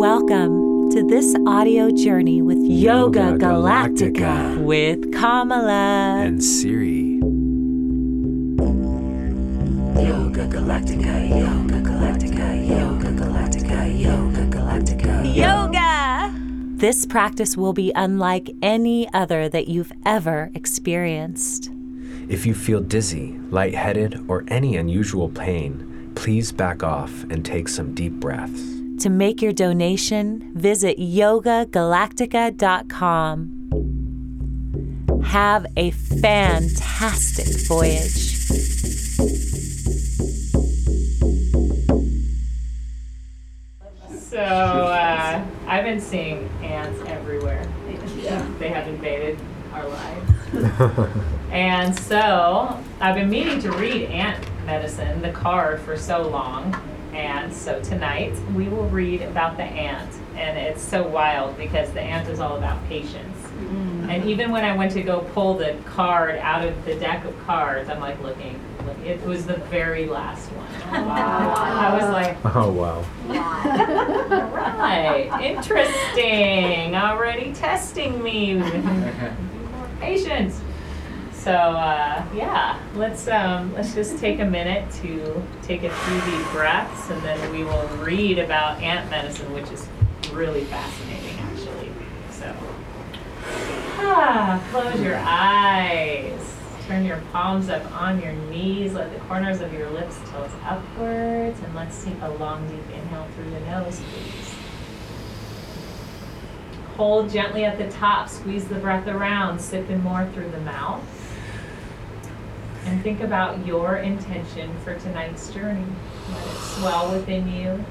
Welcome to this audio journey with Yoga, Yoga Galactica, Galactica. with Kamala. and Siri. Yoga Galactica, Yoga Galactica, Yoga Galactica, Yoga Galactica. Yoga! This practice will be unlike any other that you've ever experienced. If you feel dizzy, lightheaded, or any unusual pain, please back off and take some deep breaths. To make your donation, visit yogagalactica.com. Have a fantastic voyage. So uh, I've been seeing ants everywhere. They have invaded our lives. and so I've been meaning to read Ant Medicine, the card, for so long. And so tonight we will read about the ant. And it's so wild because the ant is all about patience. Mm-hmm. And even when I went to go pull the card out of the deck of cards, I'm like looking, look, it was the very last one. I was like, Oh, wow. Right. Interesting. Already testing me. Be more patient. So uh, yeah, let's um, let's just take a minute to take a few deep breaths, and then we will read about ant medicine, which is really fascinating, actually. So ah, close your eyes. Turn your palms up on your knees. Let the corners of your lips tilt upwards, and let's take a long, deep inhale through the nose, please. Hold gently at the top, squeeze the breath around, sip sipping more through the mouth. And think about your intention for tonight's journey. Let it swell within you.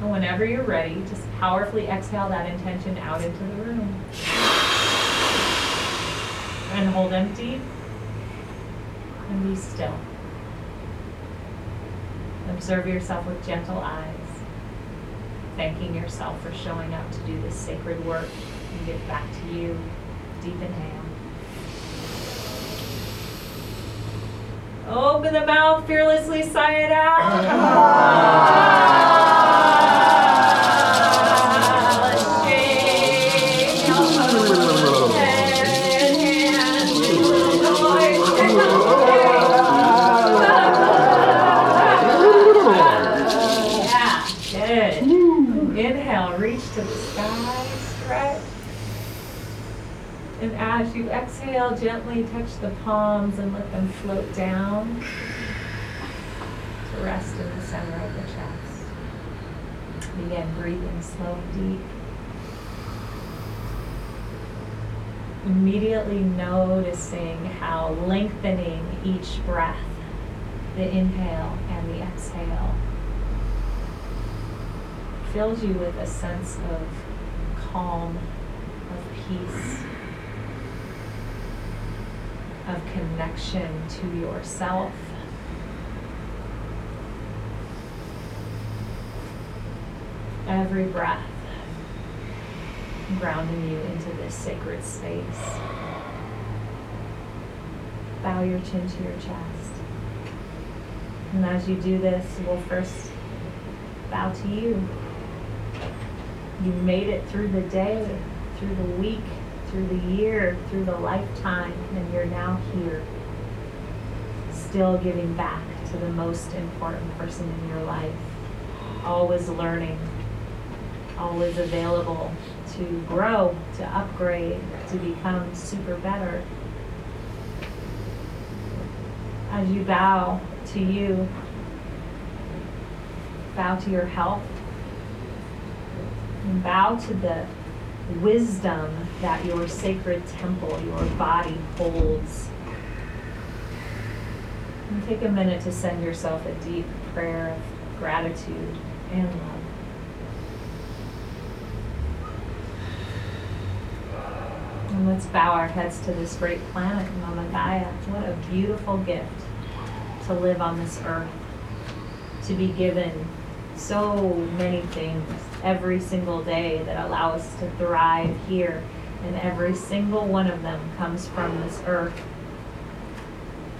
And whenever you're ready, just powerfully exhale that intention out into the room. And hold empty. And be still. Observe yourself with gentle eyes thanking yourself for showing up to do this sacred work and get back to you. Deep inhale. Open the mouth, fearlessly sigh it out. And as you exhale, gently touch the palms and let them float down to rest in the center of the chest. Begin breathing slow and deep. Immediately noticing how lengthening each breath, the inhale and the exhale, fills you with a sense of calm, of peace, of connection to yourself. Every breath grounding you into this sacred space. Bow your chin to your chest. And as you do this, we'll first bow to you. You made it through the day, through the week, through the year, through the lifetime, and you're now here, still giving back to the most important person in your life, always learning, always available to grow, to upgrade, to become super better. As you bow to you, bow to your health, and bow to the wisdom that your sacred temple, your body holds. And take a minute to send yourself a deep prayer of gratitude and love. And let's bow our heads to this great planet, Mama Gaia. What a beautiful gift to live on this earth, to be given so many things every single day that allow us to thrive here. And every single one of them comes from this earth.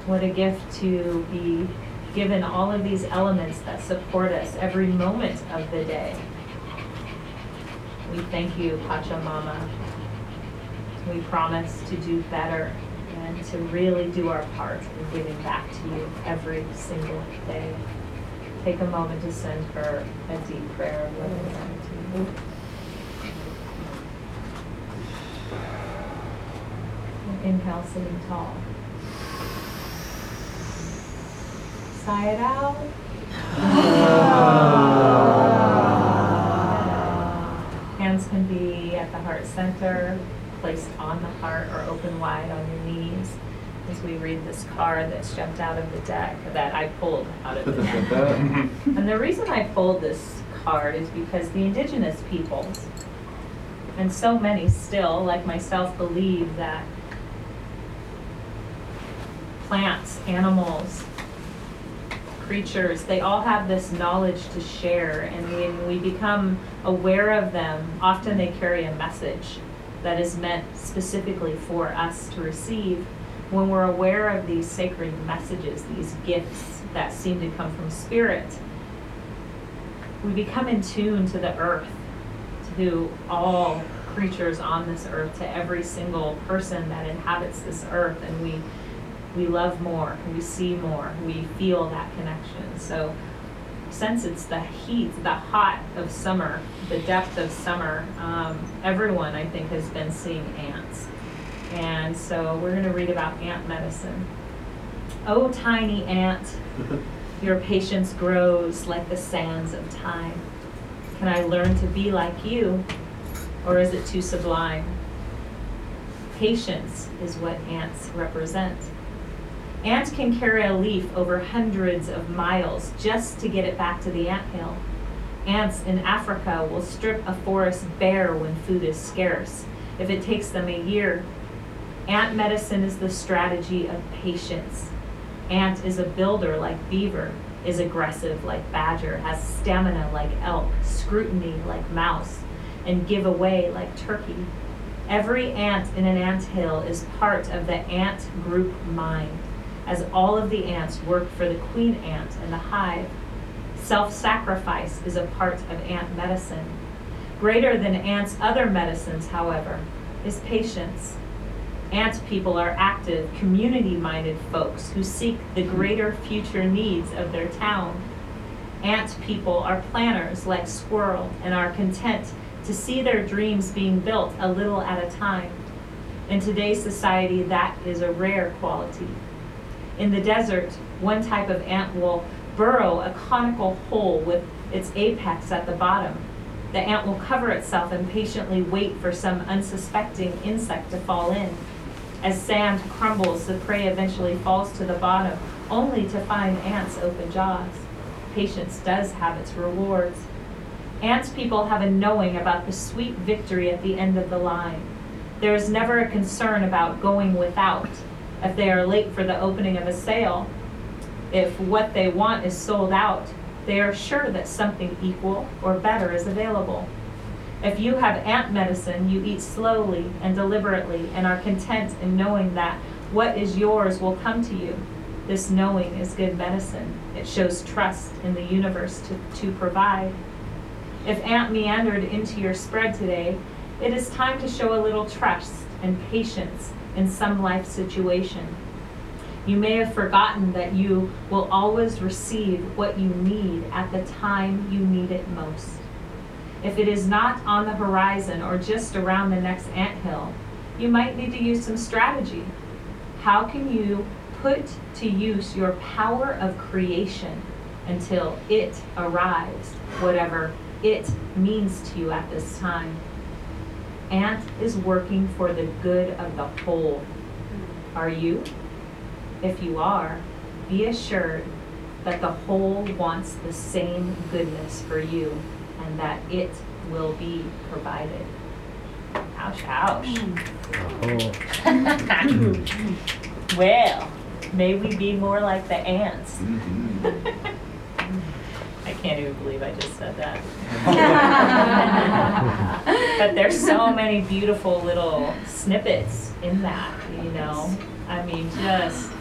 What a gift to be given all of these elements that support us every moment of the day. We thank you, Pachamama. We promise to do better and to really do our part in giving back to you every single day. Take a moment to send her a deep prayer of loving gratitude. Inhale, sitting tall. Sigh it out. Hands can be at the heart center, placed on the heart, or open wide on your knees as we read this card that's jumped out of the deck that I pulled out of the deck. and the reason I pulled this card is because the indigenous peoples, and so many still, like myself, believe that plants, animals, creatures, they all have this knowledge to share. And when we become aware of them, often they carry a message that is meant specifically for us to receive. When we're aware of these sacred messages, these gifts that seem to come from spirit, we become in tune to the earth, to all creatures on this earth, to every single person that inhabits this earth, and we we love more, we see more, we feel that connection. So, since it's the heat, the hot of summer, the depth of summer, um, everyone I think has been seeing ants. And so, we're going to read about ant medicine. Oh, tiny ant, your patience grows like the sands of time. Can I learn to be like you, or is it too sublime? Patience is what ants represent. Ants can carry a leaf over hundreds of miles just to get it back to the anthill. Ants in Africa will strip a forest bare when food is scarce, if it takes them a year. Ant medicine is the strategy of patience. Ant is a builder like beaver, is aggressive like badger, has stamina like elk, scrutiny like mouse, and give away like turkey. Every ant in an ant hill is part of the ant group mind as all of the ants work for the queen ant and the hive. Self sacrifice is a part of ant medicine. Greater than ants' other medicines, however, is patience. Ant people are active, community minded folks who seek the greater future needs of their town. Ant people are planners like squirrel and are content to see their dreams being built a little at a time. In today's society, that is a rare quality. In the desert, one type of ant will burrow a conical hole with its apex at the bottom. The ant will cover itself and patiently wait for some unsuspecting insect to fall in. As sand crumbles, the prey eventually falls to the bottom, only to find ants' open jaws. Patience does have its rewards. Ants people have a knowing about the sweet victory at the end of the line. There is never a concern about going without if they are late for the opening of a sale, if what they want is sold out, they are sure that something equal or better is available. If you have ant medicine, you eat slowly and deliberately and are content in knowing that what is yours will come to you. This knowing is good medicine. It shows trust in the universe to, to provide. If ant meandered into your spread today, it is time to show a little trust and patience in some life situation. You may have forgotten that you will always receive what you need at the time you need it most. If it is not on the horizon or just around the next anthill, you might need to use some strategy. How can you put to use your power of creation until it arrives, whatever it means to you at this time? Ant is working for the good of the whole. Are you? If you are, be assured that the whole wants the same goodness for you and that it will be provided. Ouch, ouch. Mm. Oh. well, may we be more like the ants. I mm-hmm. can't even believe I just said that. but there's so many beautiful little snippets in that, you know. I mean, just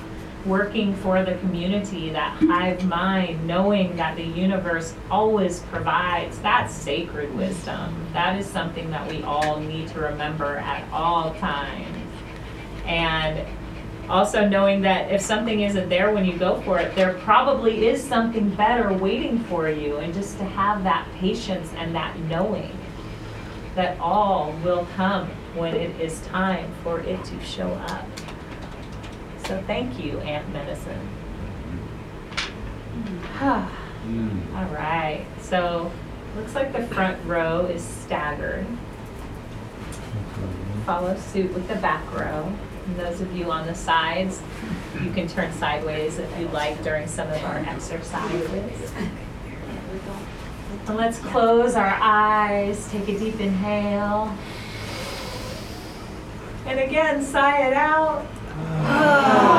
working for the community, that hive mind, knowing that the universe always provides, that's sacred wisdom. That is something that we all need to remember at all times. And also knowing that if something isn't there when you go for it, there probably is something better waiting for you. And just to have that patience and that knowing that all will come when it is time for it to show up. So thank you, Ant Medicine. Hmm. All right, so looks like the front row is staggered. Follow suit with the back row. And those of you on the sides, you can turn sideways if you'd like during some of our exercises. And let's close our eyes, take a deep inhale. And again, sigh it out. Ah.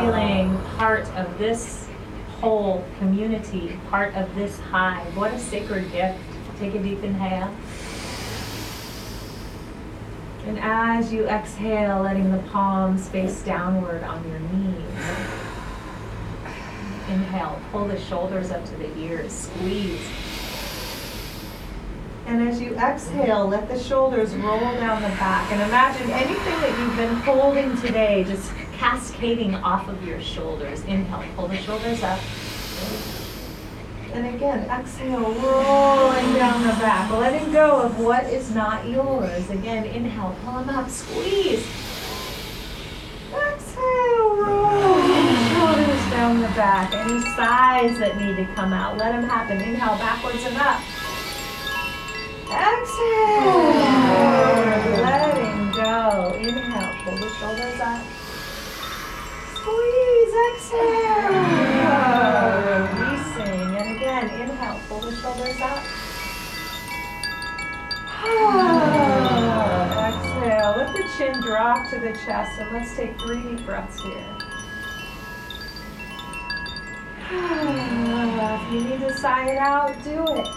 Feeling part of this whole community, part of this hive. What a sacred gift. Take a deep inhale. And as you exhale, letting the palms face downward on your knees. Inhale, pull the shoulders up to the ears, squeeze. And as you exhale, let the shoulders roll down the back. And imagine anything that you've been holding today just cascading off of your shoulders. Inhale, pull the shoulders up. And again, exhale, rolling down the back, letting go of what is not yours. Again, inhale, pull them up, squeeze. Exhale, roll shoulders down the back. Any sighs that need to come out, let them happen. Inhale, backwards and up. Exhale, letting go. Inhale, pull the shoulders up. Squeeze, exhale. Again, inhale, pull the shoulders up. Exhale, let the chin drop to the chest and let's take three deep breaths here. If you need to sigh it out, do it.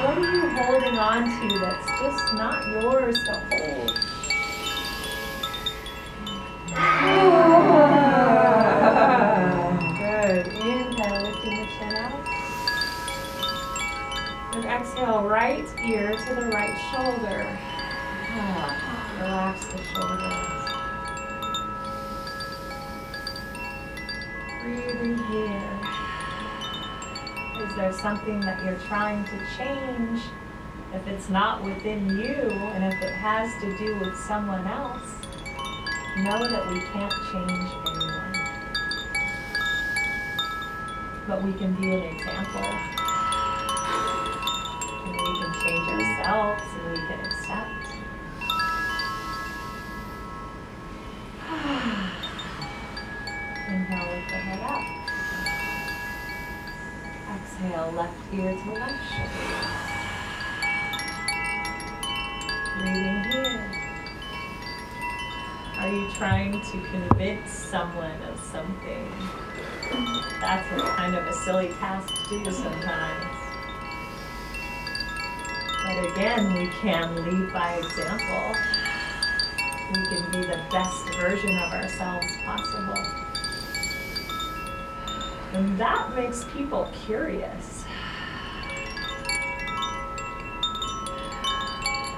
What are you holding on to that's just not yours to hold? Exhale, right ear to the right shoulder. Relax the shoulders. Breathing here. Is there something that you're trying to change? If it's not within you and if it has to do with someone else, know that we can't change anyone. But we can be an example. We can change ourselves and we can accept. Inhale, lift the head up. Exhale, left ear to left shoulder. Breathing here. Are you trying to convince someone of something? That's a kind of a silly task to do sometimes. But again, we can lead by example. We can be the best version of ourselves possible. And that makes people curious.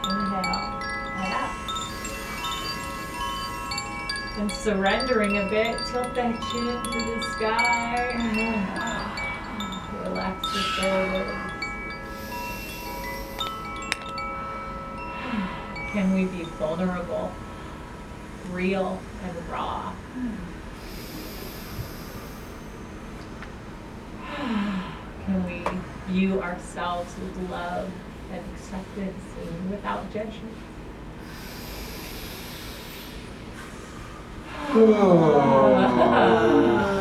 Inhale and up. And surrendering a bit, tilt that chin to the sky. Relax your shoulders. Can we be vulnerable, real, and raw? Can we view ourselves with love and acceptance and without judgment? yeah. Oh.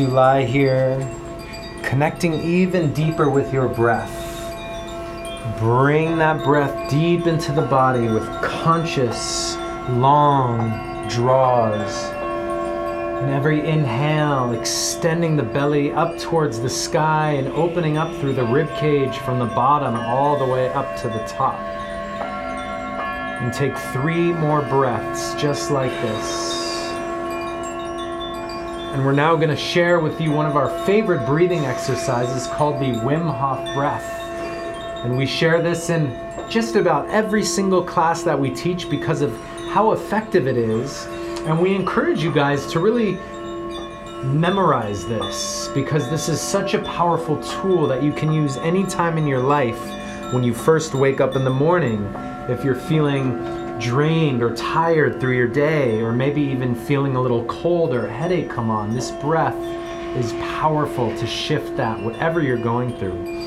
you lie here, connecting even deeper with your breath, bring that breath deep into the body with conscious, long draws. And every inhale, extending the belly up towards the sky and opening up through the rib cage from the bottom all the way up to the top. And take three more breaths just like this. And we're now going to share with you one of our favorite breathing exercises called the Wim Hof breath. And we share this in just about every single class that we teach because of how effective it is. And we encourage you guys to really memorize this because this is such a powerful tool that you can use anytime in your life when you first wake up in the morning. If you're feeling drained or tired through your day, or maybe even feeling a little cold or a headache come on, this breath is powerful to shift that, whatever you're going through.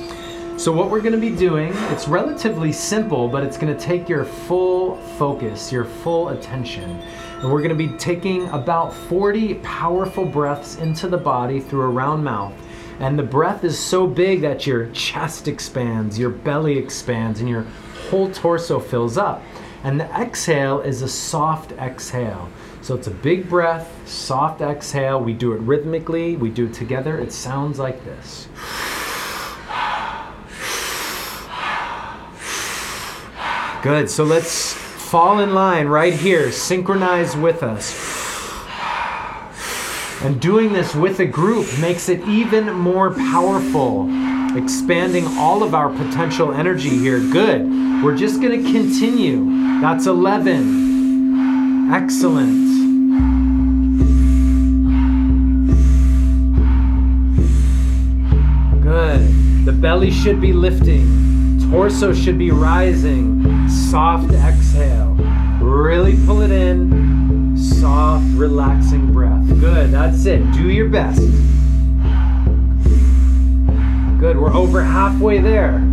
So, what we're going to be doing, it's relatively simple, but it's going to take your full focus, your full attention. And we're going to be taking about 40 powerful breaths into the body through a round mouth. And the breath is so big that your chest expands, your belly expands, and your whole torso fills up. And the exhale is a soft exhale. So it's a big breath, soft exhale. We do it rhythmically, we do it together. It sounds like this. Good. So let's fall in line right here, synchronize with us. And doing this with a group makes it even more powerful, expanding all of our potential energy here. Good. We're just going to continue. That's 11. Excellent. Good. The belly should be lifting, torso should be rising. Soft exhale. Really pull it in. Soft, relaxing breath. Good. That's it. Do your best. Good. We're over halfway there.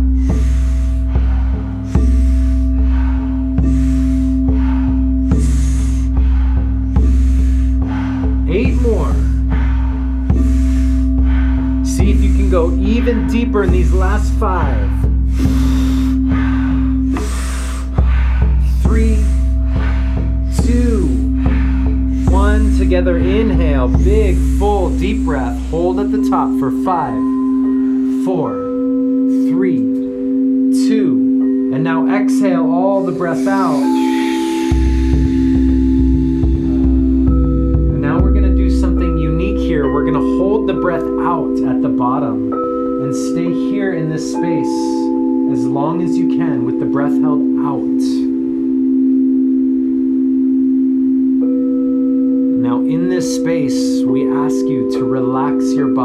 Eight more. See if you can go even deeper in these last five. Three, two, one. Together, inhale. Big, full, deep breath. Hold at the top for five, four, three, two. And now exhale all the breath out.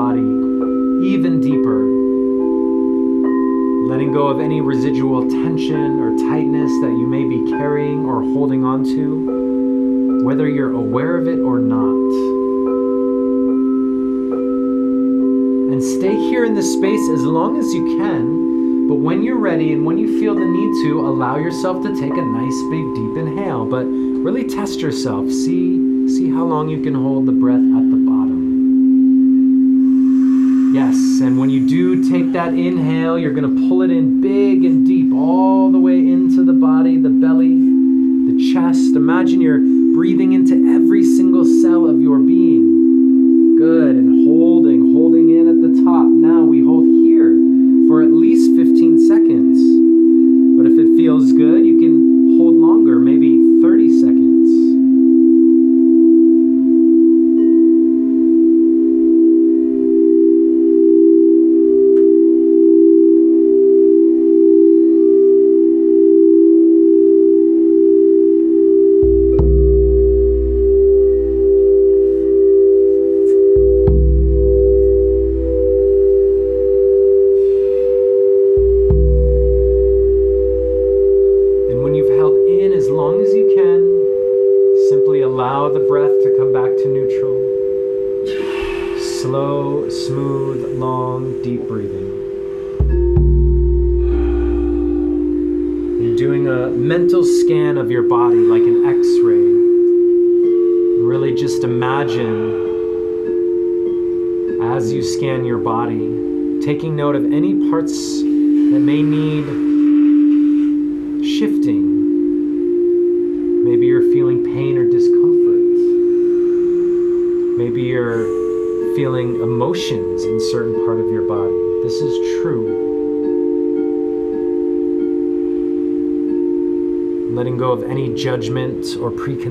Body even deeper. Letting go of any residual tension or tightness that you may be carrying or holding on to, whether you're aware of it or not. And stay here in this space as long as you can, but when you're ready and when you feel the need to, allow yourself to take a nice big deep inhale, but really test yourself. See, see how long you can hold the breath at the. Yes, and when you do take that inhale, you're going to pull it in big and deep, all the way into the body, the belly, the chest. Imagine you're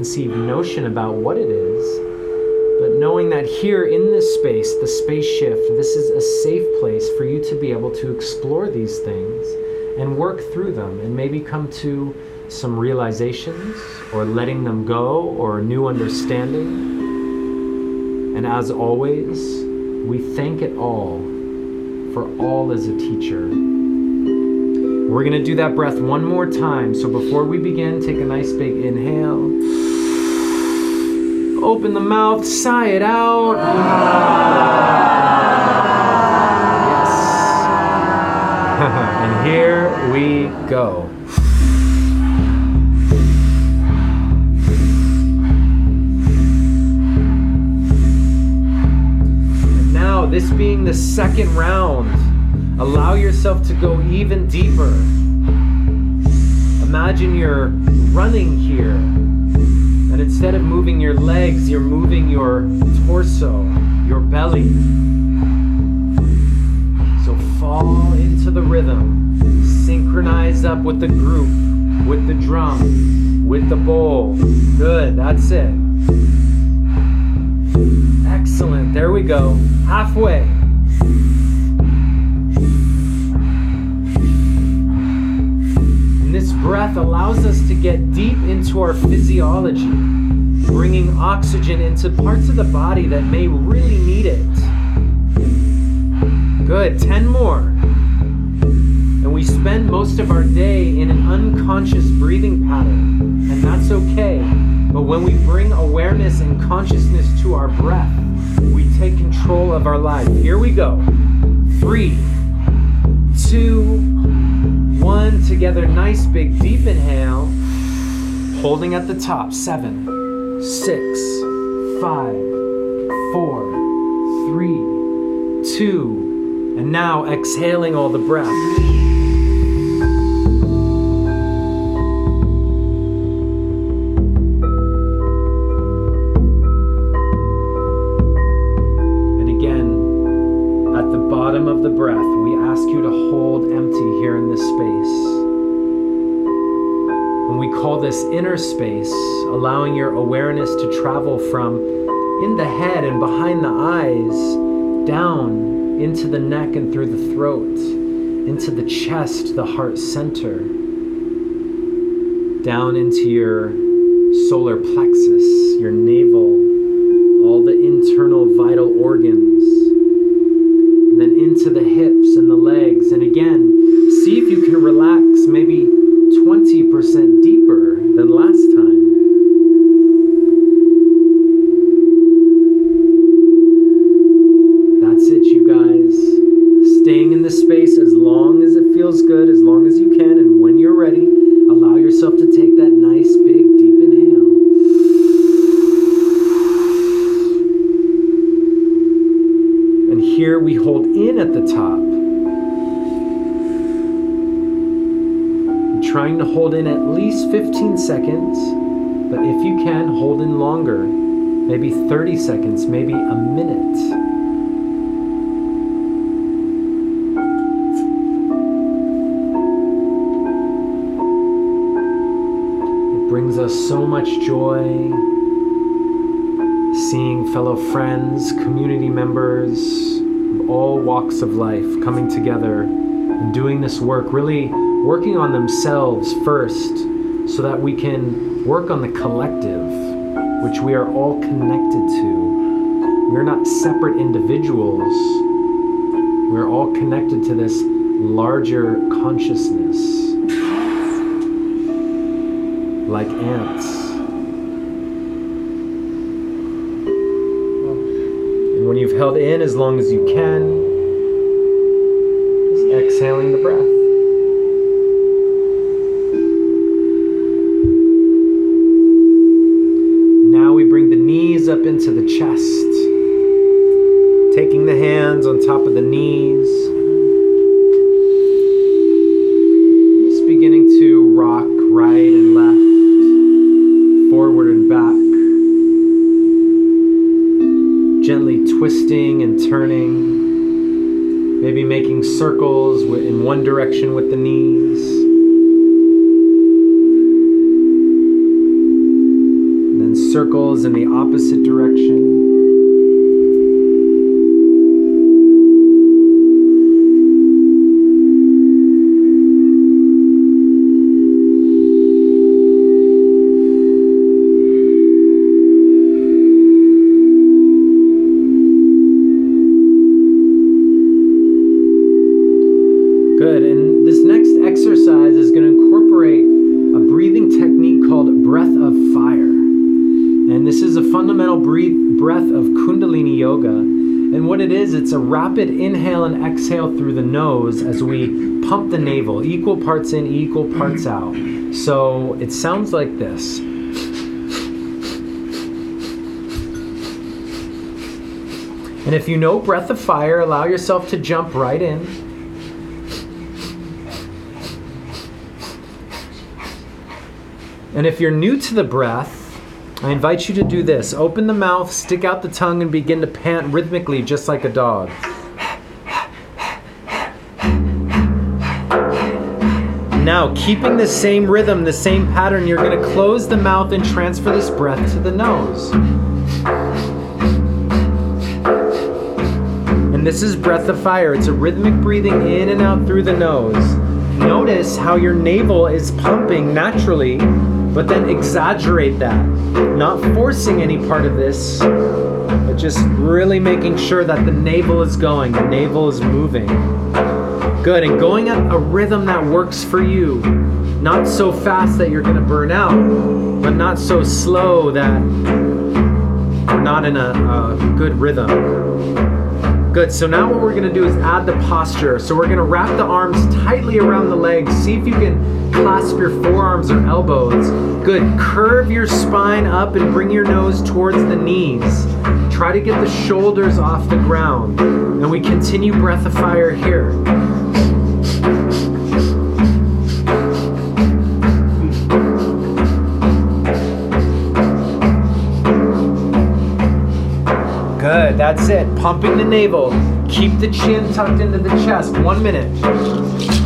preconceived notion about what it is. But knowing that here in this space, the space shift, this is a safe place for you to be able to explore these things and work through them and maybe come to some realizations or letting them go or new understanding. And as always, we thank it all for all as a teacher. We're going to do that breath one more time. So before we begin, take a nice big inhale. Open the mouth, sigh it out. Yes. and here we go. And now, this being the second round, allow yourself to go even deeper. Imagine you're running here, and instead of moving your legs, you're moving your torso, your belly. So fall into the rhythm, synchronize up with the group, with the drum, with the bowl. Good, that's it. Excellent, there we go. Halfway. Breath allows us to get deep into our physiology, bringing oxygen into parts of the body that may really need it. Good, 10 more. And we spend most of our day in an unconscious breathing pattern, and that's okay. But when we bring awareness and consciousness to our breath, we take control of our life. Here we go. Three, two, one. Together, nice big deep inhale. Holding at the top. Seven, six, five, four, three, two, and now exhaling all the breath. Inner space, allowing your awareness to travel from in the head and behind the eyes, down into the neck and through the throat, into the chest, the heart center, down into your solar plexus, your navel, minute. It brings us so much joy seeing fellow friends, community members of all walks of life coming together and doing this work, really working on themselves first so that we can work on the collective, which we are all connected to. We're not separate individuals, we're all connected to this larger consciousness. Like ants. And when you've held in as long as you can, just exhaling the breath. As we pump the navel, equal parts in, equal parts out. So it sounds like this. And if you know breath of fire, allow yourself to jump right in. And if you're new to the breath, I invite you to do this. Open the mouth, stick out the tongue, and begin to pant rhythmically, just like a dog. Now, keeping the same rhythm, the same pattern, you're going to close the mouth and transfer this breath to the nose. And this is breath of fire. It's a rhythmic breathing in and out through the nose. Notice how your navel is pumping naturally, but then exaggerate that. Not forcing any part of this, but just really making sure that the navel is going, the navel is moving. Good, and going at a rhythm that works for you. Not so fast that you're gonna burn out, but not so slow that you're not in a, a good rhythm. Good, so now what we're gonna do is add the posture. So we're gonna wrap the arms tightly around the legs. See if you can clasp your forearms or elbows. Good, curve your spine up and bring your nose towards the knees. Try to get the shoulders off the ground. And we continue breath of fire here. That's it. Pumping the navel. Keep the chin tucked into the chest. One minute.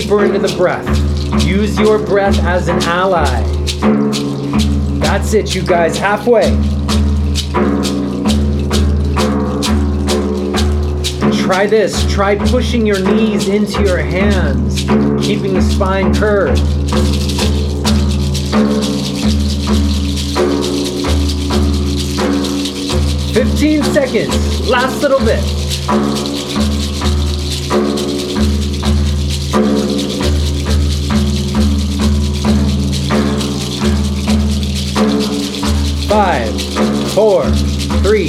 Deeper into the breath. Use your breath as an ally. That's it, you guys. Halfway. Try this. Try pushing your knees into your hands, keeping the spine curved. Fifteen seconds. Last little bit. Five, four, three,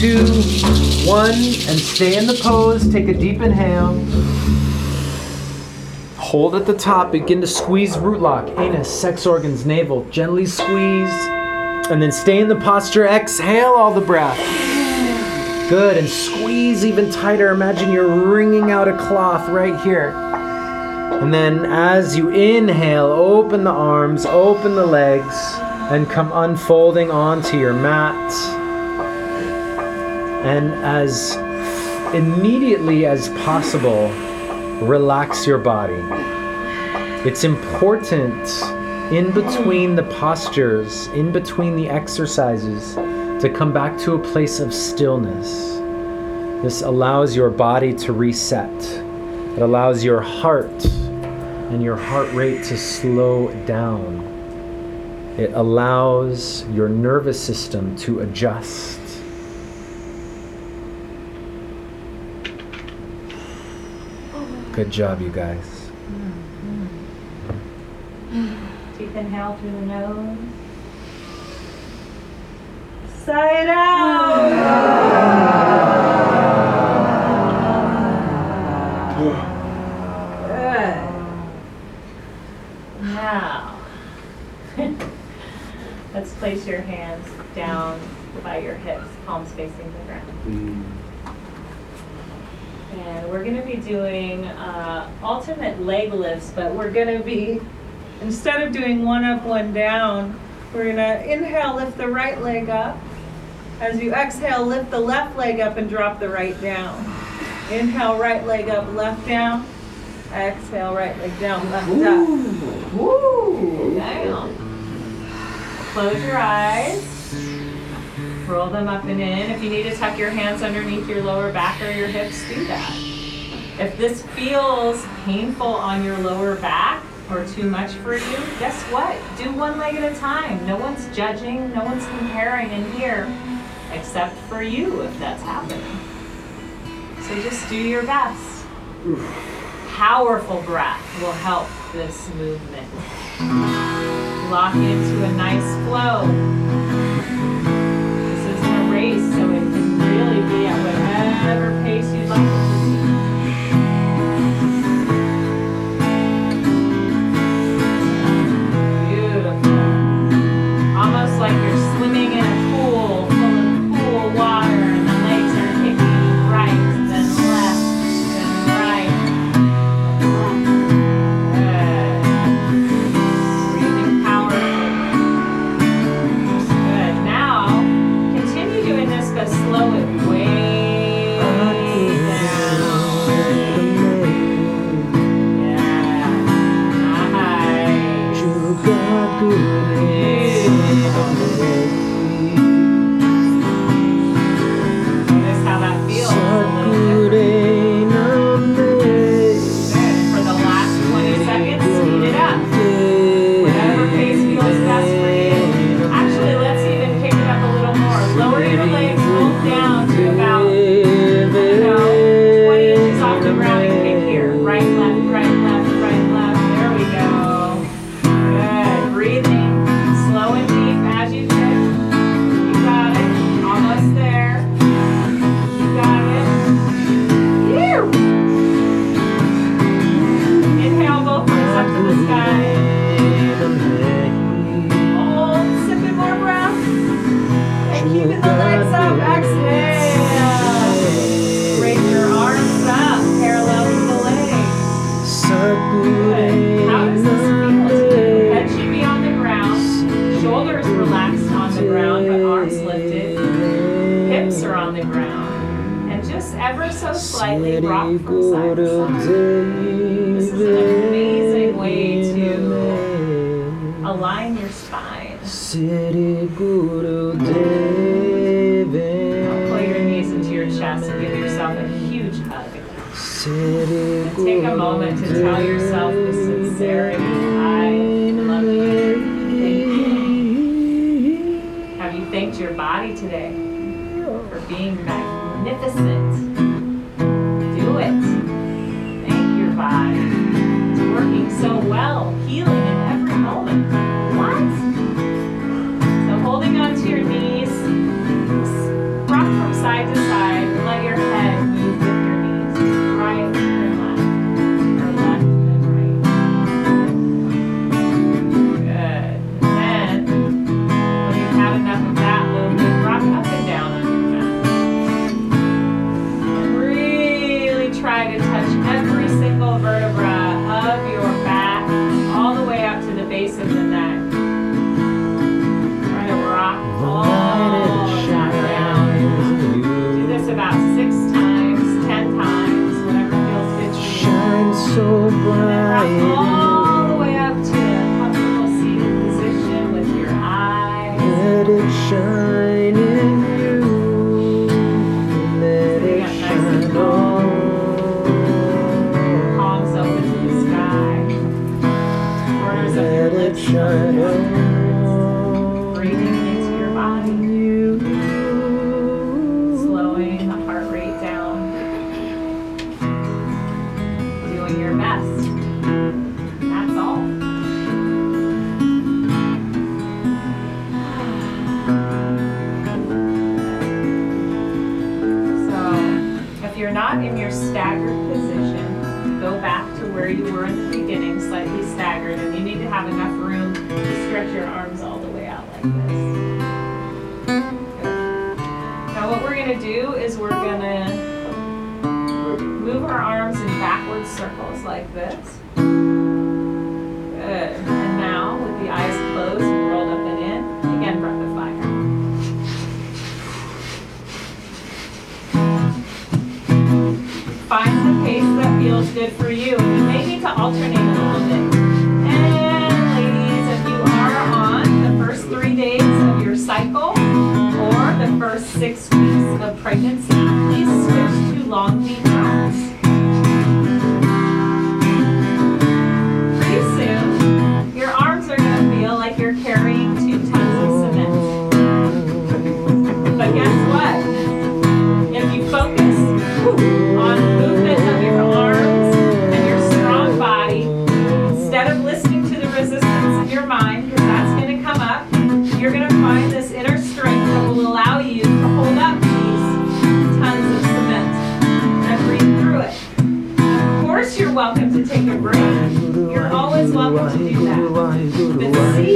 two, one, and stay in the pose. Take a deep inhale. Hold at the top. Begin to squeeze root lock, anus, sex organs, navel. Gently squeeze. And then stay in the posture. Exhale all the breath. Good. And squeeze even tighter. Imagine you're wringing out a cloth right here. And then as you inhale, open the arms, open the legs, and come unfolding onto your mat. And as immediately as possible, relax your body. It's important in between the postures, in between the exercises, to come back to a place of stillness. This allows your body to reset. It allows your heart and your heart rate to slow down. It allows your nervous system to adjust. Good job, you guys. Deep inhale through the nose. Sigh it out. Place your hands down by your hips, palms facing the ground. And we're gonna be doing uh, alternate leg lifts, but we're gonna be, instead of doing one up, one down, we're gonna inhale, lift the right leg up. As you exhale, lift the left leg up and drop the right down. Inhale, right leg up, left down. Exhale, right leg down, left up. Woo! Down. Close your eyes. Roll them up and in. If you need to tuck your hands underneath your lower back or your hips, do that. If this feels painful on your lower back or too much for you, guess what? Do one leg at a time. No one's judging, no one's comparing in here, except for you if that's happening. So just do your best. Powerful breath will help this movement. Lock into a nice flow. This isn't a race, so it can really be at whatever pace you'd like. Beautiful. Almost like you're move our arms in backward circles like this. Good. And now, with the eyes closed and rolled up and in, again, breath of fire. Find the pace that feels good for you. You may need to alternate a little bit. And ladies, if you are on the first three days of your cycle or the first six weeks of pregnancy, please switch to long beach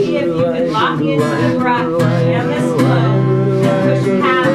see if you can lock into the breath and this flow push past.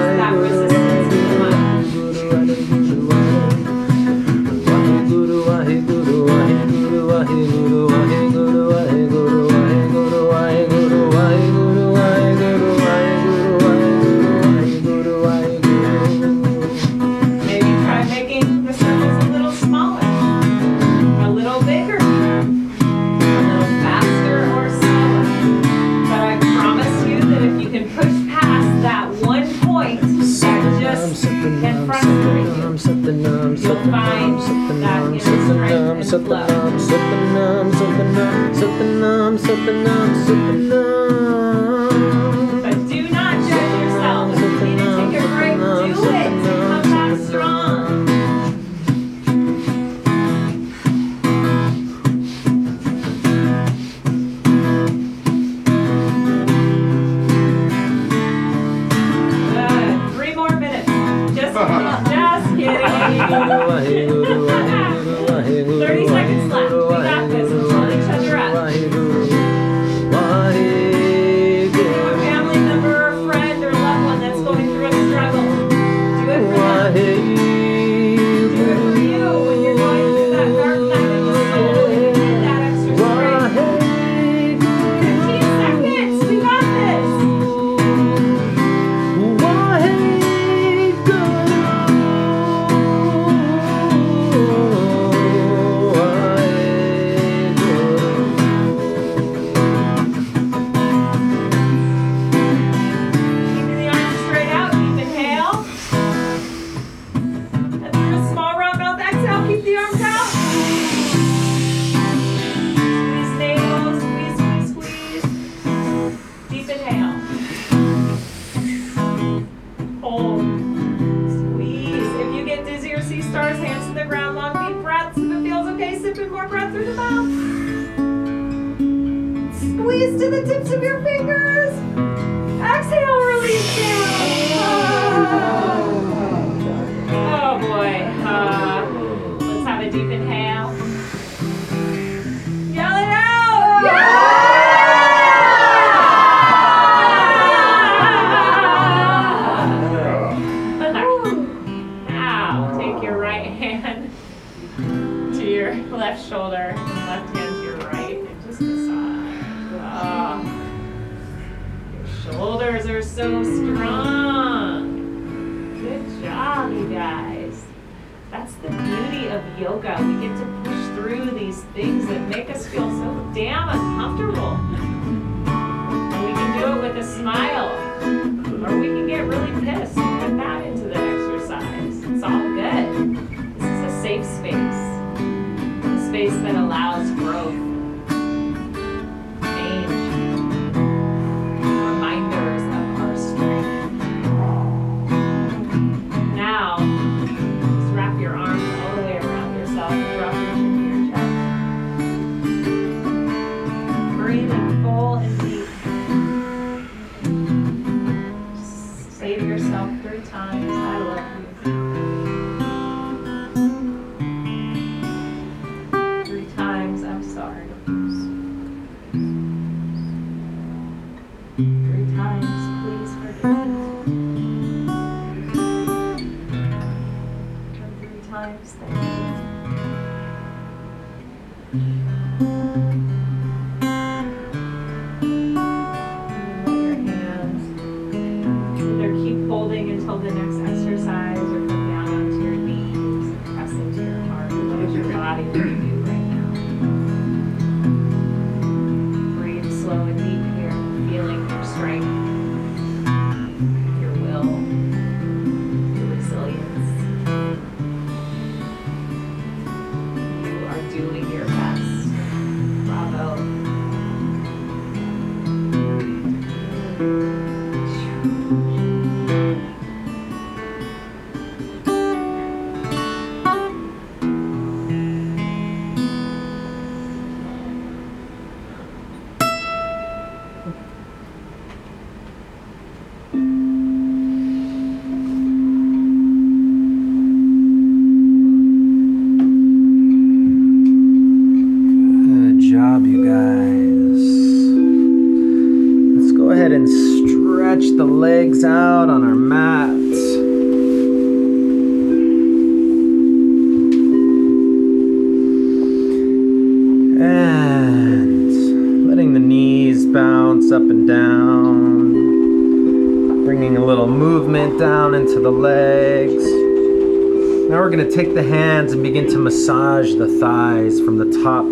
something numb, something numb, something numb, something numb, something numb, something numb.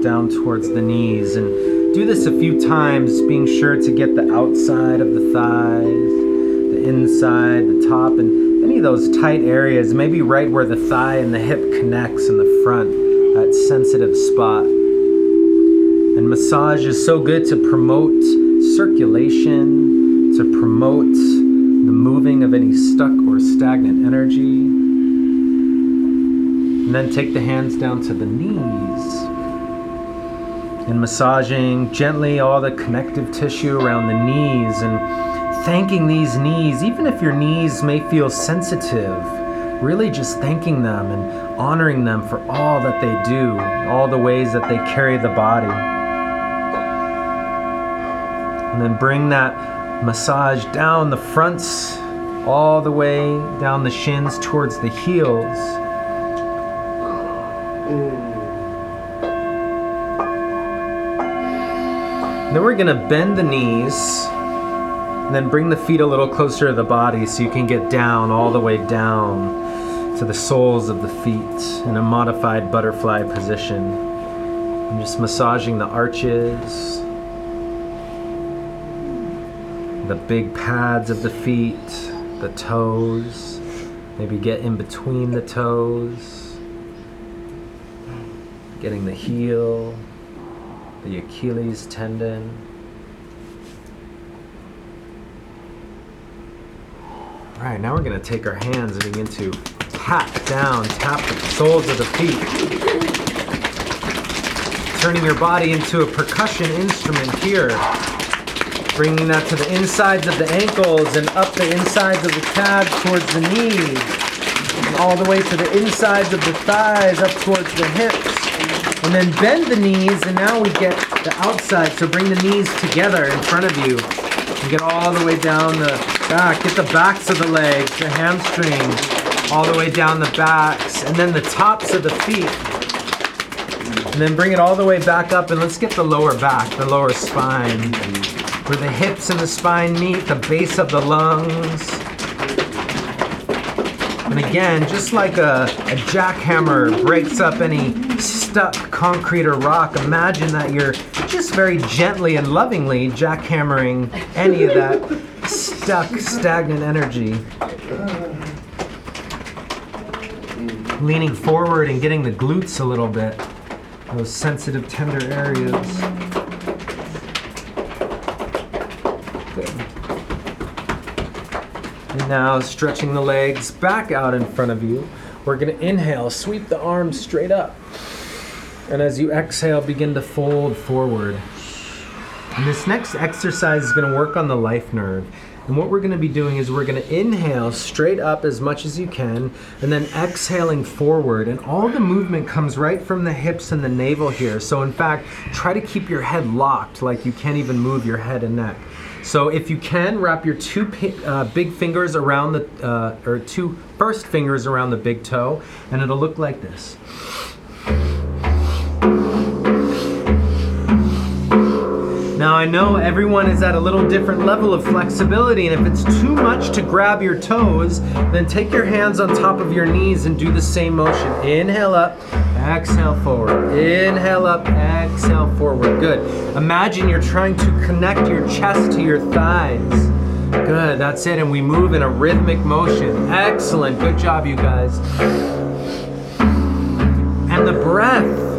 Down towards the knees and do this a few times, being sure to get the outside of the thighs, the inside, the top, and any of those tight areas, maybe right where the thigh and the hip connects in the front, that sensitive spot. And massage is so good to promote circulation, to promote the moving of any stuck or stagnant energy. And then take the hands down to the knees. And massaging gently all the connective tissue around the knees and thanking these knees, even if your knees may feel sensitive, really just thanking them and honoring them for all that they do, all the ways that they carry the body. And then bring that massage down the fronts, all the way down the shins towards the heels. Then we're gonna bend the knees and then bring the feet a little closer to the body so you can get down all the way down to the soles of the feet in a modified butterfly position. I'm just massaging the arches, the big pads of the feet, the toes, maybe get in between the toes, getting the heel, the Achilles tendon. All right, now we're gonna take our hands and begin to tap down, tap the soles of the feet. Turning your body into a percussion instrument here. Bringing that to the insides of the ankles and up the insides of the calves towards the knees. All the way to the insides of the thighs up towards the hips. And then bend the knees, and now we get the outside. So bring the knees together in front of you. And get all the way down the back. Get the backs of the legs, the hamstrings, all the way down the backs, and then the tops of the feet. And then bring it all the way back up, and let's get the lower back, the lower spine where the hips and the spine meet, the base of the lungs. And again, just like a, a jackhammer breaks up any stuck concrete or rock, imagine that you're just very gently and lovingly jackhammering any of that stuck, stagnant energy. Leaning forward and getting the glutes a little bit, those sensitive, tender areas. And now stretching the legs back out in front of you. We're going to inhale, sweep the arms straight up. And as you exhale, begin to fold forward. And this next exercise is going to work on the life nerve. And what we're going to be doing is we're going to inhale straight up as much as you can, and then exhaling forward. And all the movement comes right from the hips and the navel here. So, in fact, try to keep your head locked, like you can't even move your head and neck. So, if you can, wrap your two uh, big fingers around the, uh, or two first fingers around the big toe, and it'll look like this. Now I know everyone is at a little different level of flexibility, and if it's too much to grab your toes, then take your hands on top of your knees and do the same motion. Inhale up, exhale forward. Inhale up, exhale forward. Good. Imagine you're trying to connect your chest to your thighs. Good, that's it. And we move in a rhythmic motion. Excellent. Good job, you guys. And the breath.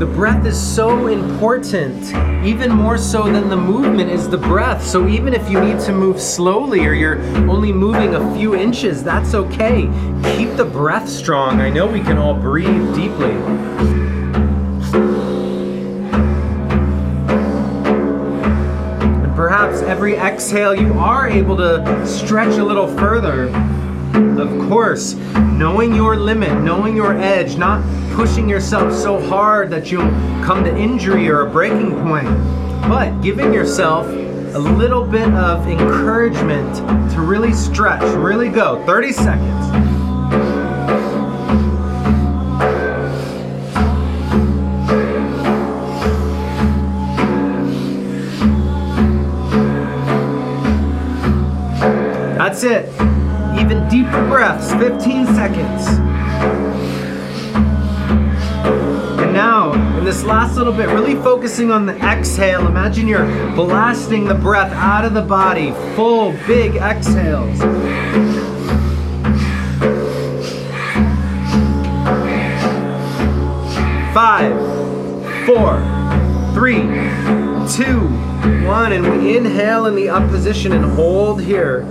The breath is so important. Even more so than the movement is the breath. So even if you need to move slowly or you're only moving a few inches, that's okay. Keep the breath strong. I know we can all breathe deeply. And perhaps every exhale you are able to stretch a little further. Of course, knowing your limit, knowing your edge, not pushing yourself so hard that you'll come to injury or a breaking point, but giving yourself a little bit of encouragement to really stretch, really go. 30 seconds. That's it. Deeper breaths, 15 seconds. And now, in this last little bit, really focusing on the exhale. Imagine you're blasting the breath out of the body. Full, big exhales. Five, four, three, two, one. And we inhale in the up position and hold here.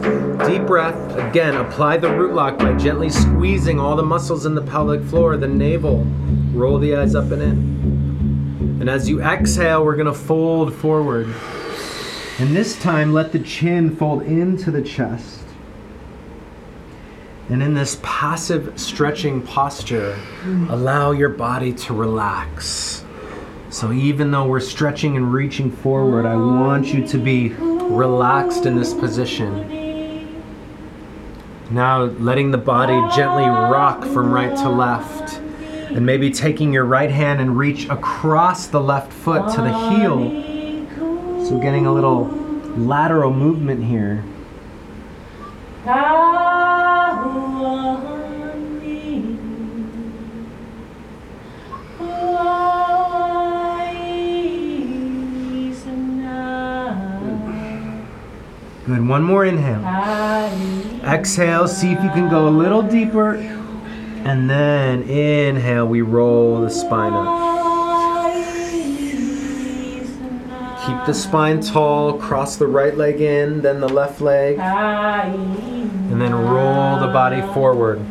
Deep breath. Again, apply the root lock by gently squeezing all the muscles in the pelvic floor, the navel. Roll the eyes up and in. And as you exhale, we're going to fold forward. And this time, let the chin fold into the chest. And in this passive stretching posture, allow your body to relax. So even though we're stretching and reaching forward, I want you to be relaxed in this position. Now letting the body gently rock from right to left. And maybe taking your right hand and reach across the left foot to the heel. So getting a little lateral movement here. Good. One more inhale. Exhale. See if you can go a little deeper. And then inhale, we roll the spine up. Keep the spine tall. Cross the right leg in, then the left leg. And then roll the body forward.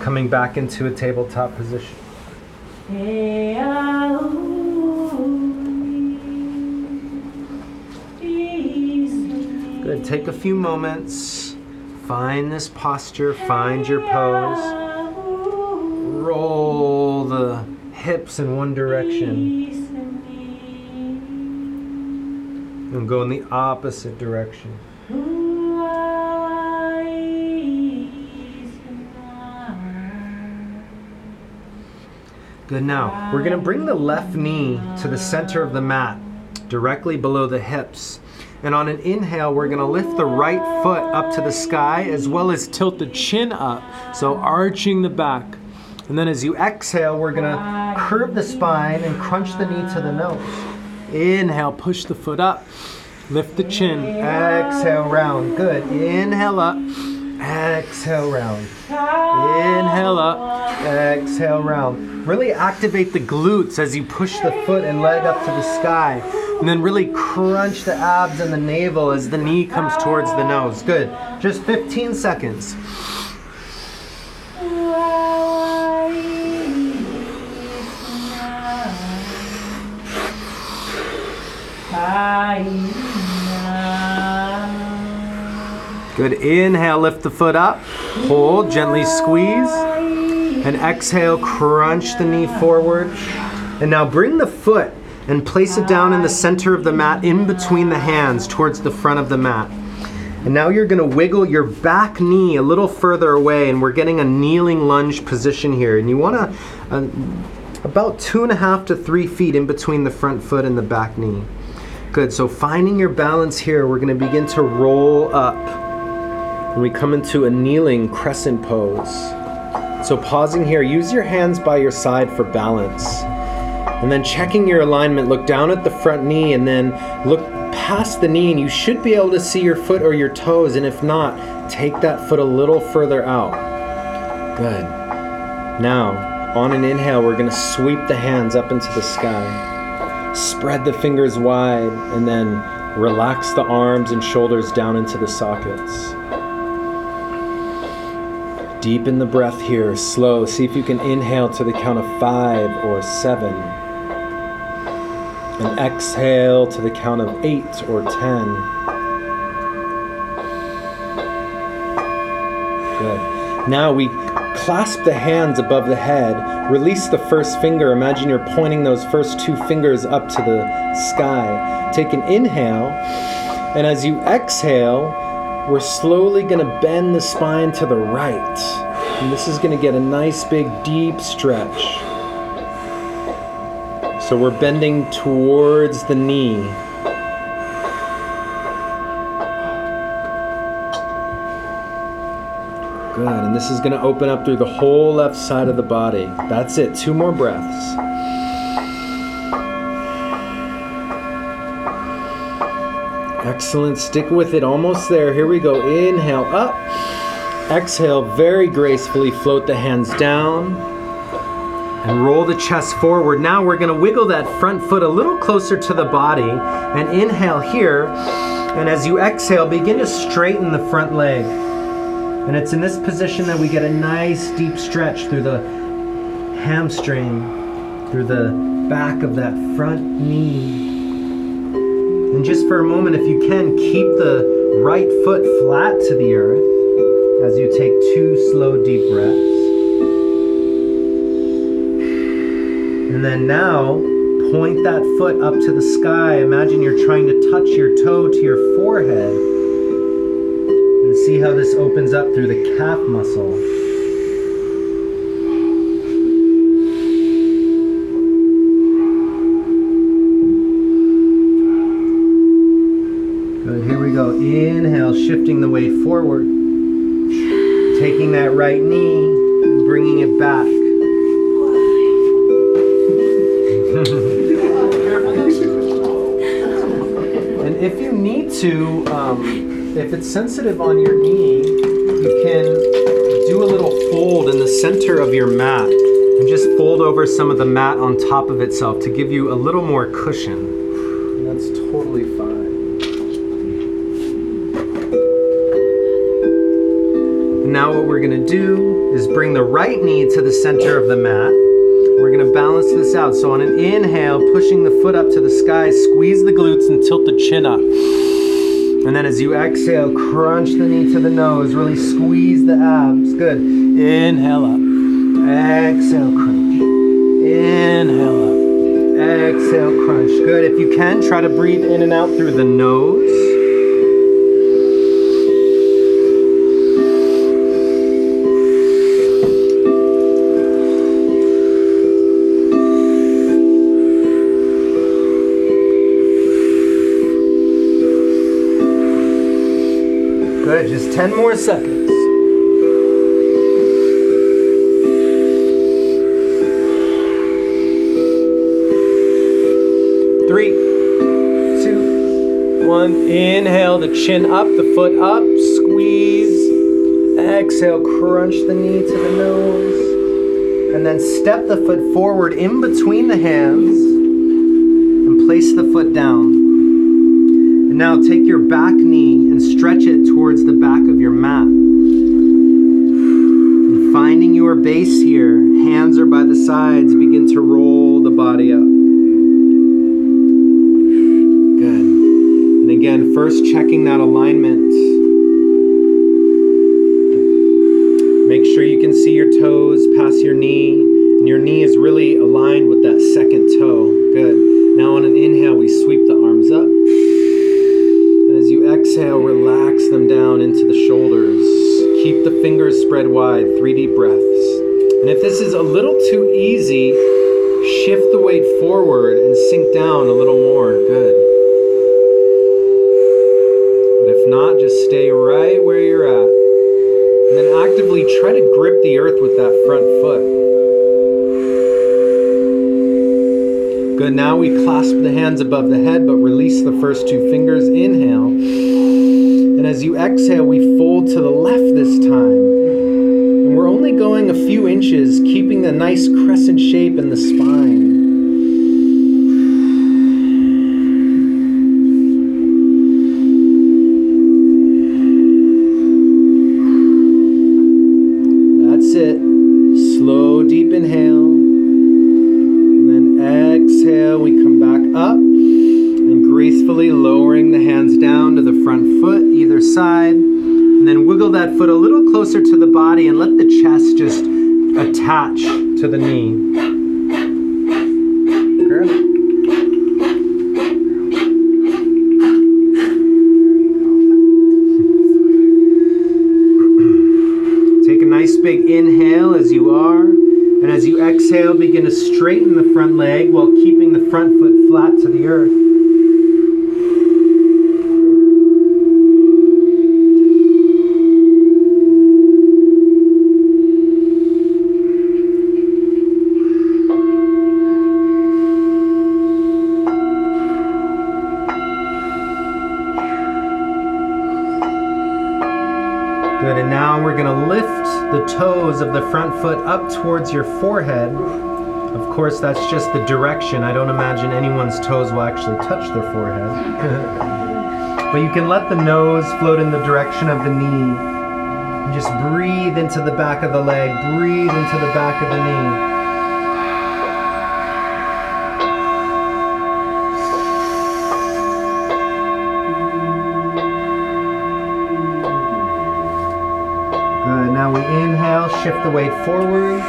Coming back into a tabletop position. Good. Take a few moments. Find this posture, find your pose. Roll the hips in one direction and go in the opposite direction. Good. Now, we're going to bring the left knee to the center of the mat, directly below the hips. And on an inhale, we're to lift the right foot up to the sky as well as tilt the chin up. So, arching the back. And then as you exhale, we're to curve the spine and crunch the knee to the nose. Inhale, push the foot up. Lift the chin. Exhale, round. Good. Inhale up. Exhale, round. Inhale up. Exhale, round. Really activate the glutes as you push the foot and leg up to the sky. And then really crunch the abs and the navel as the knee comes towards the nose. Good. Just 15 seconds. Good. Inhale, lift the foot up. Hold, gently squeeze. And exhale, crunch the knee forward. And now bring the foot and place it down in the center of the mat in between the hands towards the front of the mat. And now you're going to wiggle your back knee a little further away, and we're getting a kneeling lunge position here. And you want to, uh, about two and a half to three feet in between the front foot and the back knee. Good. So finding your balance here, we're going to begin to roll up. And we come into a kneeling crescent pose. So pausing here, use your hands by your side for balance. And then checking your alignment, look down at the front knee and then look past the knee, and you should be able to see your foot or your toes. And if not, take that foot a little further out. Good. Now, on an inhale, we're going to sweep the hands up into the sky. Spread the fingers wide, and then relax the arms and shoulders down into the sockets. Deepen the breath here, slow. See if you can inhale to the count of five or seven. And exhale to the count of eight or ten. Good. Now we clasp the hands above the head. Release the first finger. Imagine you're pointing those first two fingers up to the sky. Take an inhale. And as you exhale, we're slowly going to bend the spine to the right. And this is going to get a nice big deep stretch. So we're bending towards the knee. Good. And this is going to open up through the whole left side of the body. That's it. Two more breaths. Excellent. Stick with it. Almost there. Here we go. Inhale up. Exhale, very gracefully float the hands down and roll the chest forward. Now we're going to wiggle that front foot a little closer to the body and inhale here. And as you exhale, begin to straighten the front leg. And it's in this position that we get a nice deep stretch through the hamstring, through the back of that front knee. And just for a moment, if you can, keep the right foot flat to the earth as you take two slow, deep breaths. And then now, point that foot up to the sky. Imagine you're trying to touch your toe to your forehead. And see how this opens up through the calf muscle. Good, here we go. Inhale, shifting the weight forward. Taking that right knee, bringing it back. To, um, if it's sensitive on your knee, you can do a little fold in the center of your mat and just fold over some of the mat on top of itself to give you a little more cushion. And that's totally fine. Now what we're gonna do is bring the right knee to the center of the mat. We're gonna balance this out. So on an inhale, pushing the foot up to the sky, squeeze the glutes and tilt the chin up. And then as you exhale, crunch the knee to the nose. Really squeeze the abs. Good. Inhale up. Exhale, crunch. Inhale up. Exhale, crunch. Good. If you can, try to breathe in and out through the nose. Good. Just 10 more seconds. Three, two, one. Inhale the chin up, the foot up, squeeze. Exhale, crunch the knee to the nose. And then step the foot forward in between the hands and place the foot down. And now take your back knee and stretch it the back of your mat. And finding your base here, hands are by the sides, begin to roll the body up. Good. And again, first checking that alignment. Make sure you can see your toes past your knee, and your knee is really aligned with that second toe. Good. Now, on an inhale, we sweep the arms up. And as you exhale, relax them down into the shoulders. Keep the fingers spread wide, three deep breaths. And if this is a little too easy, shift the weight forward and sink down a little more. Good. But if not, just stay right where you're at. And then actively try to grip the earth with that front foot. Good. Now we clasp the hands above the head, but release the first two fingers. Inhale. And as you exhale, we fold to the left this time. And we're only going a few inches, keeping the nice crescent shape in the spine. Closer to the body and let the chest just attach to the knee. Take a nice big inhale as you are. And as you exhale, begin to straighten foot up towards your forehead. Of course, that's just the direction. I don't imagine anyone's toes will actually touch their forehead. but you can let the nose float in the direction of the knee. Just breathe into the back of the leg, breathe into the back of the knee. The weight forward.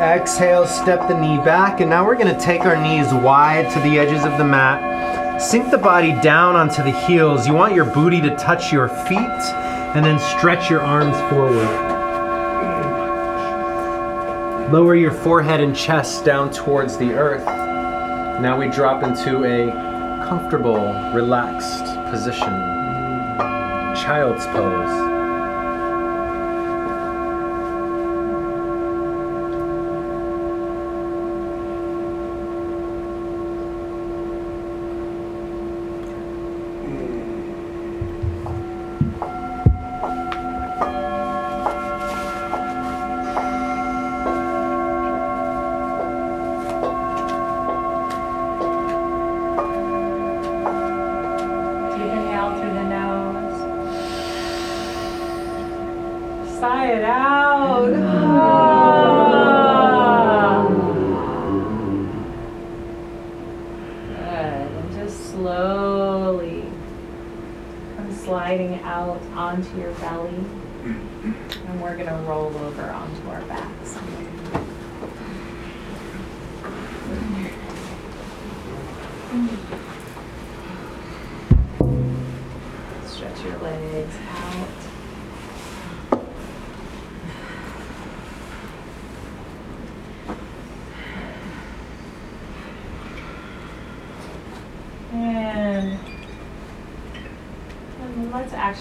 Exhale, step the knee back. And now we're going to take our knees wide to the edges of the mat. Sink the body down onto the heels. You want your booty to touch your feet and then stretch your arms forward. Lower your forehead and chest down towards the earth. Now we drop into a comfortable, relaxed position. Child's pose.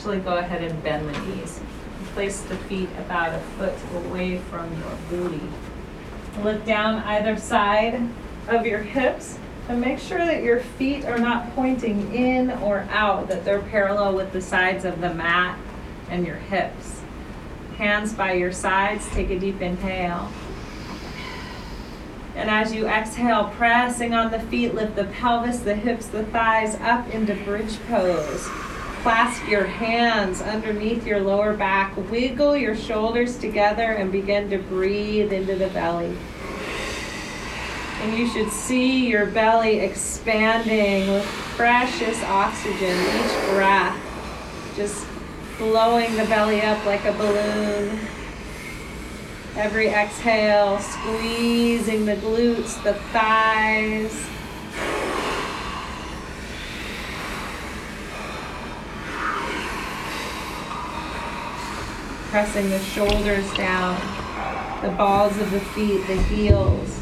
actually go ahead and bend the knees. Place the feet about a foot away from your booty. Look down either side of your hips and make sure that your feet are not pointing in or out, that they're parallel with the sides of the mat and your hips. Hands by your sides, take a deep inhale. And as you exhale, pressing on the feet, lift the pelvis, the hips, the thighs up into bridge pose. Clasp your hands underneath your lower back. Wiggle your shoulders together and begin to breathe into the belly. And you should see your belly expanding with precious oxygen each breath, just blowing the belly up like a balloon. Every exhale, squeezing the glutes, the thighs pressing the shoulders down, the balls of the feet, the heels,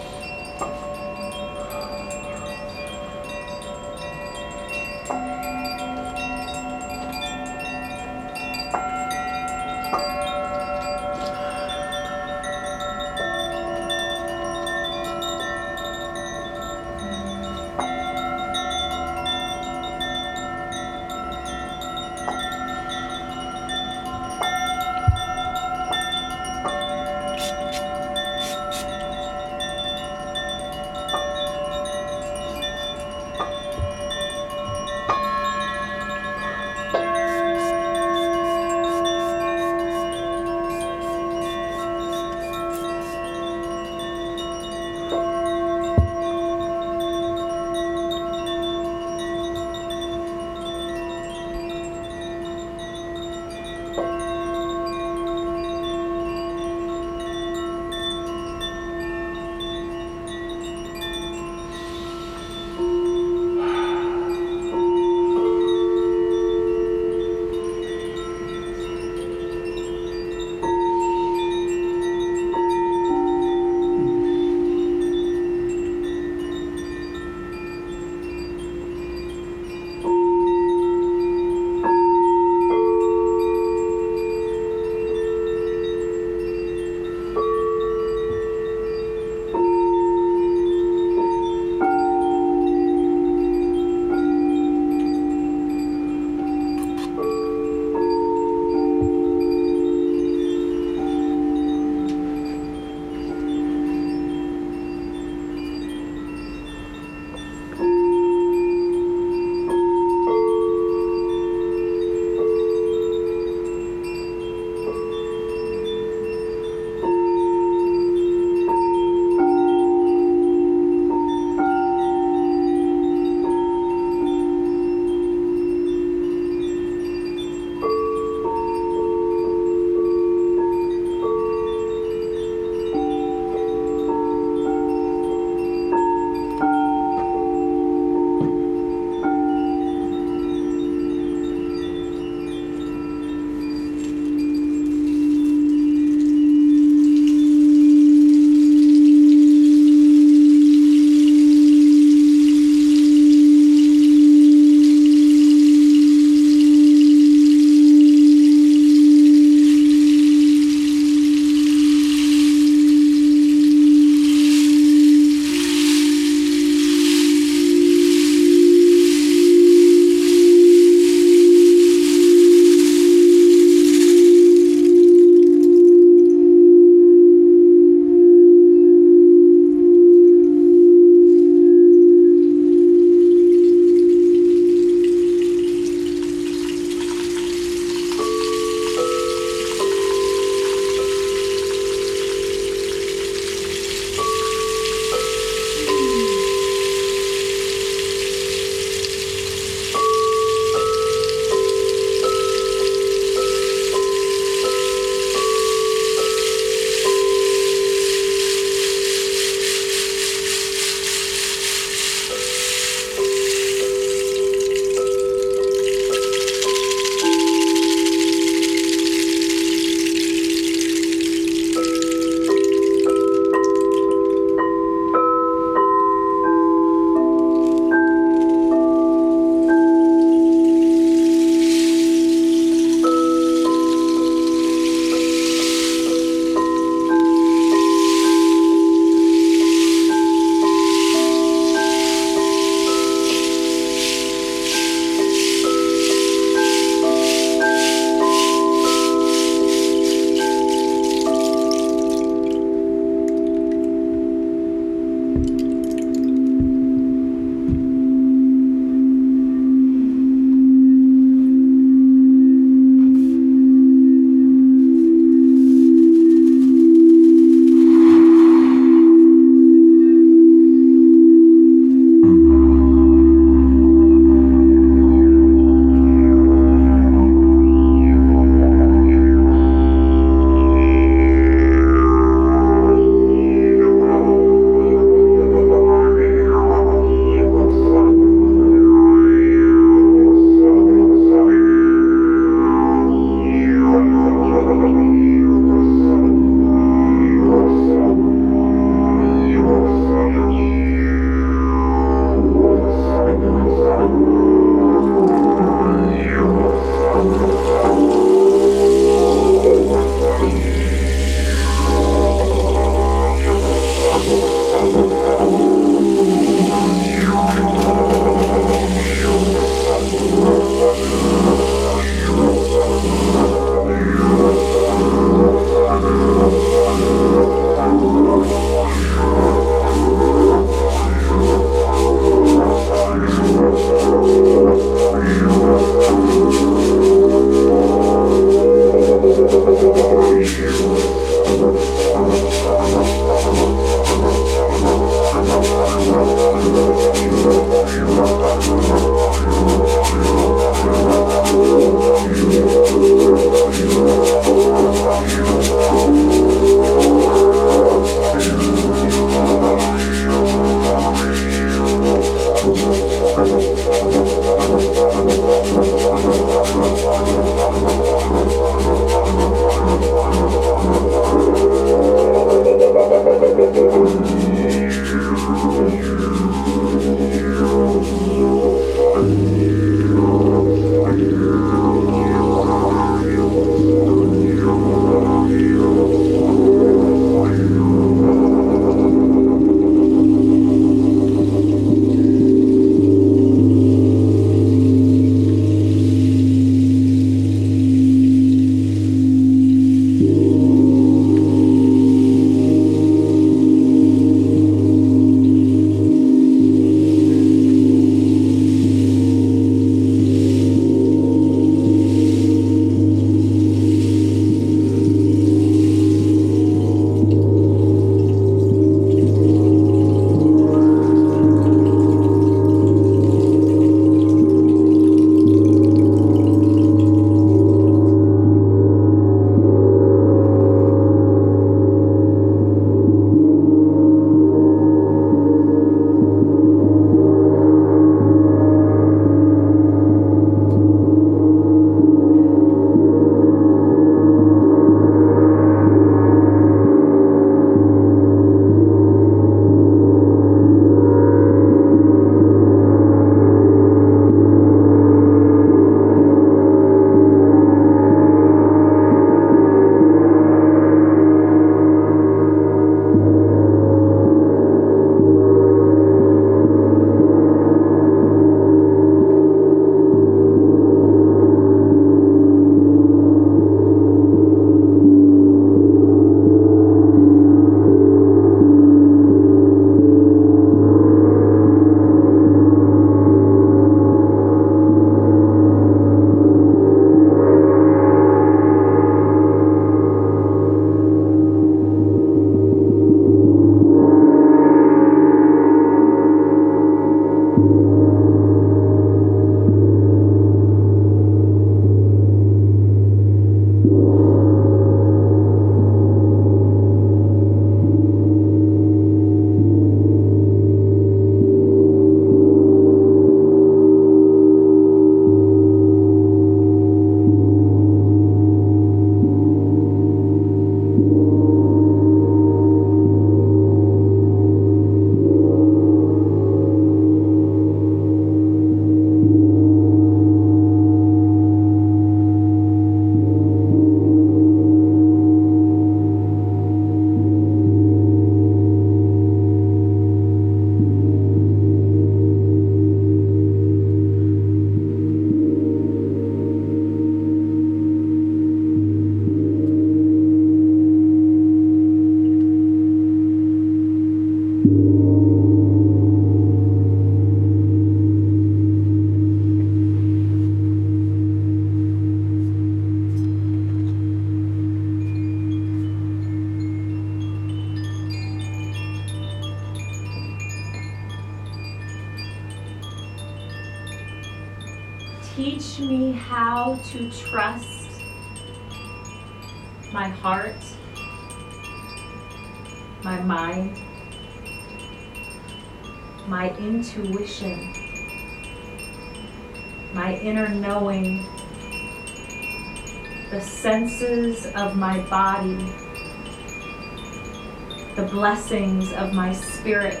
blessings of my spirit.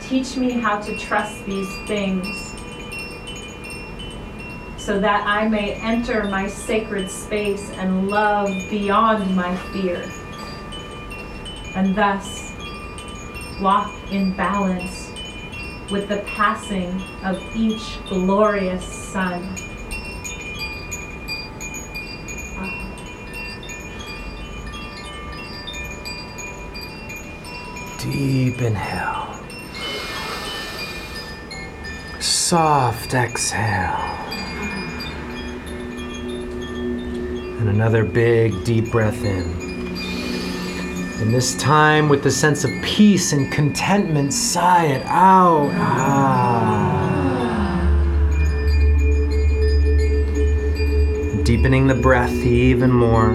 Teach me how to trust these things so that I may enter my sacred space and love beyond my fear, and thus walk in balance with the passing of each glorious sun. Deep inhale. Soft exhale. And another big deep breath in. And this time, with the sense of peace and contentment, sigh it out. Ah. Deepening the breath even more,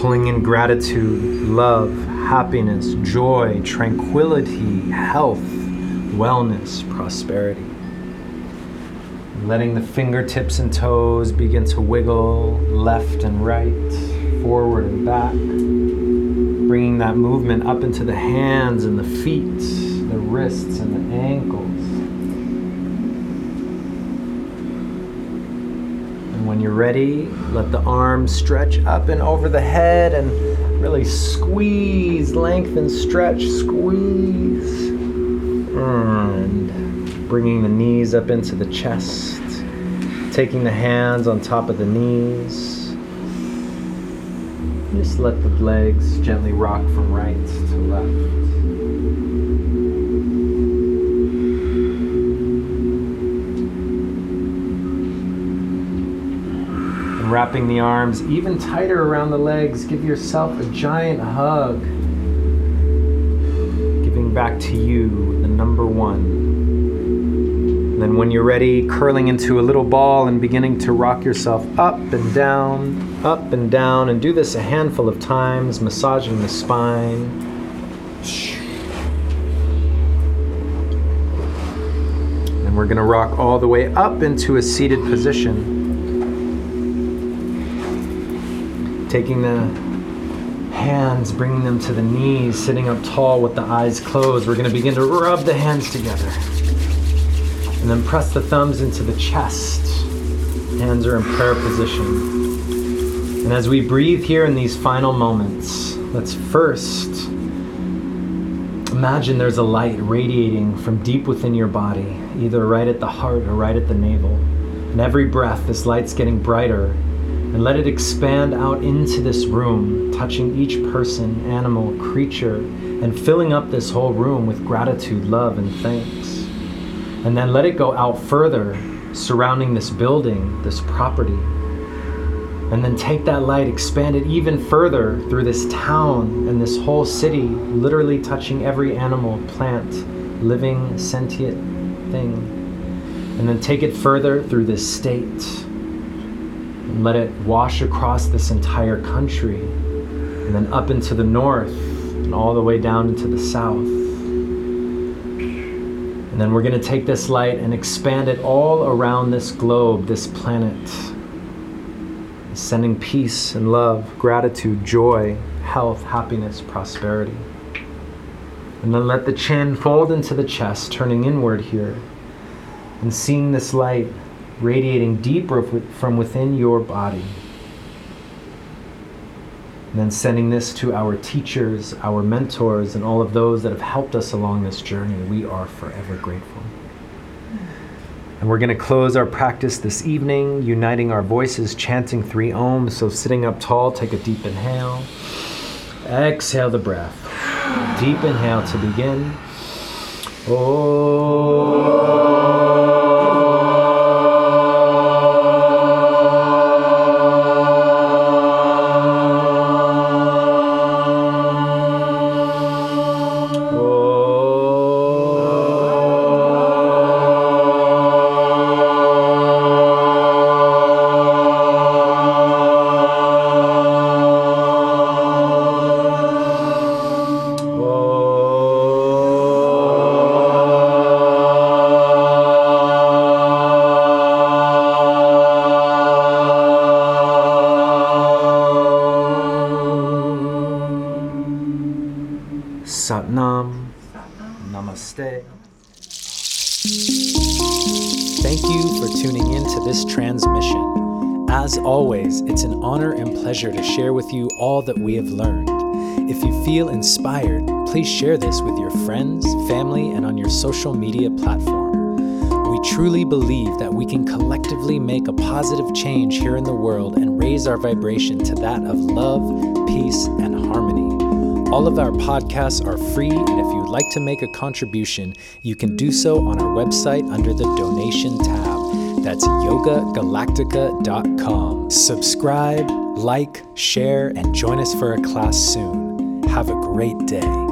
pulling in gratitude, love, happiness, joy, tranquility, health, wellness, prosperity. Letting the fingertips and toes begin to wiggle left and right, forward and back. Bringing that movement up into the hands and the feet, the wrists and the ankles. And when you're ready, let the arms stretch up and over the head and really squeeze, lengthen, stretch, squeeze. And bringing the knees up into the chest, taking the hands on top of the knees. Just let the legs gently rock from right to left. Wrapping the arms even tighter around the legs, give yourself a giant hug. Giving back to you the number one. And then, when you're ready, curling into a little ball and beginning to rock yourself up and down, up and down, and do this a handful of times, massaging the spine. And we're going to rock all the way up into a seated position. Taking the hands, bringing them to the knees, sitting up tall with the eyes closed. We're going to begin to rub the hands together. And then press the thumbs into the chest. Hands are in prayer position. And as we breathe here in these final moments, let's first imagine there's a light radiating from deep within your body, either right at the heart or right at the navel. And every breath, this light's getting brighter. And let it expand out into this room, touching each person, animal, creature, and filling up this whole room with gratitude, love, and thanks. And then let it go out further, surrounding this building, this property. And then take that light, expand it even further through this town and this whole city, literally touching every animal, plant, living, sentient thing. And then take it further through this state. And let it wash across this entire country. And then up into the north and all the way down into the south. And then we're going to take this light and expand it all around this globe, this planet, sending peace and love, gratitude, joy, health, happiness, prosperity. And then let the chin fold into the chest, turning inward here, and seeing this light radiating deeper from within your body. And then sending this to our teachers, our mentors, and all of those that have helped us along this journey. We are forever grateful. And we're going to close our practice this evening, uniting our voices, chanting three oms. So, sitting up tall, take a deep inhale. Exhale the breath. Deep inhale to begin. Satnam. Pleasure to share with you all that we have learned. If you feel inspired, please share this with your friends, family, and on your social media platform. We truly believe that we can collectively make a positive change here in the world and raise our vibration to that of love, peace, and harmony. All of our podcasts are free, and if you'd like to make a contribution, you can do so on our website under the donation tab. That's yogagalactica.com. Subscribe, like, share, and join us for a class soon. have a great day.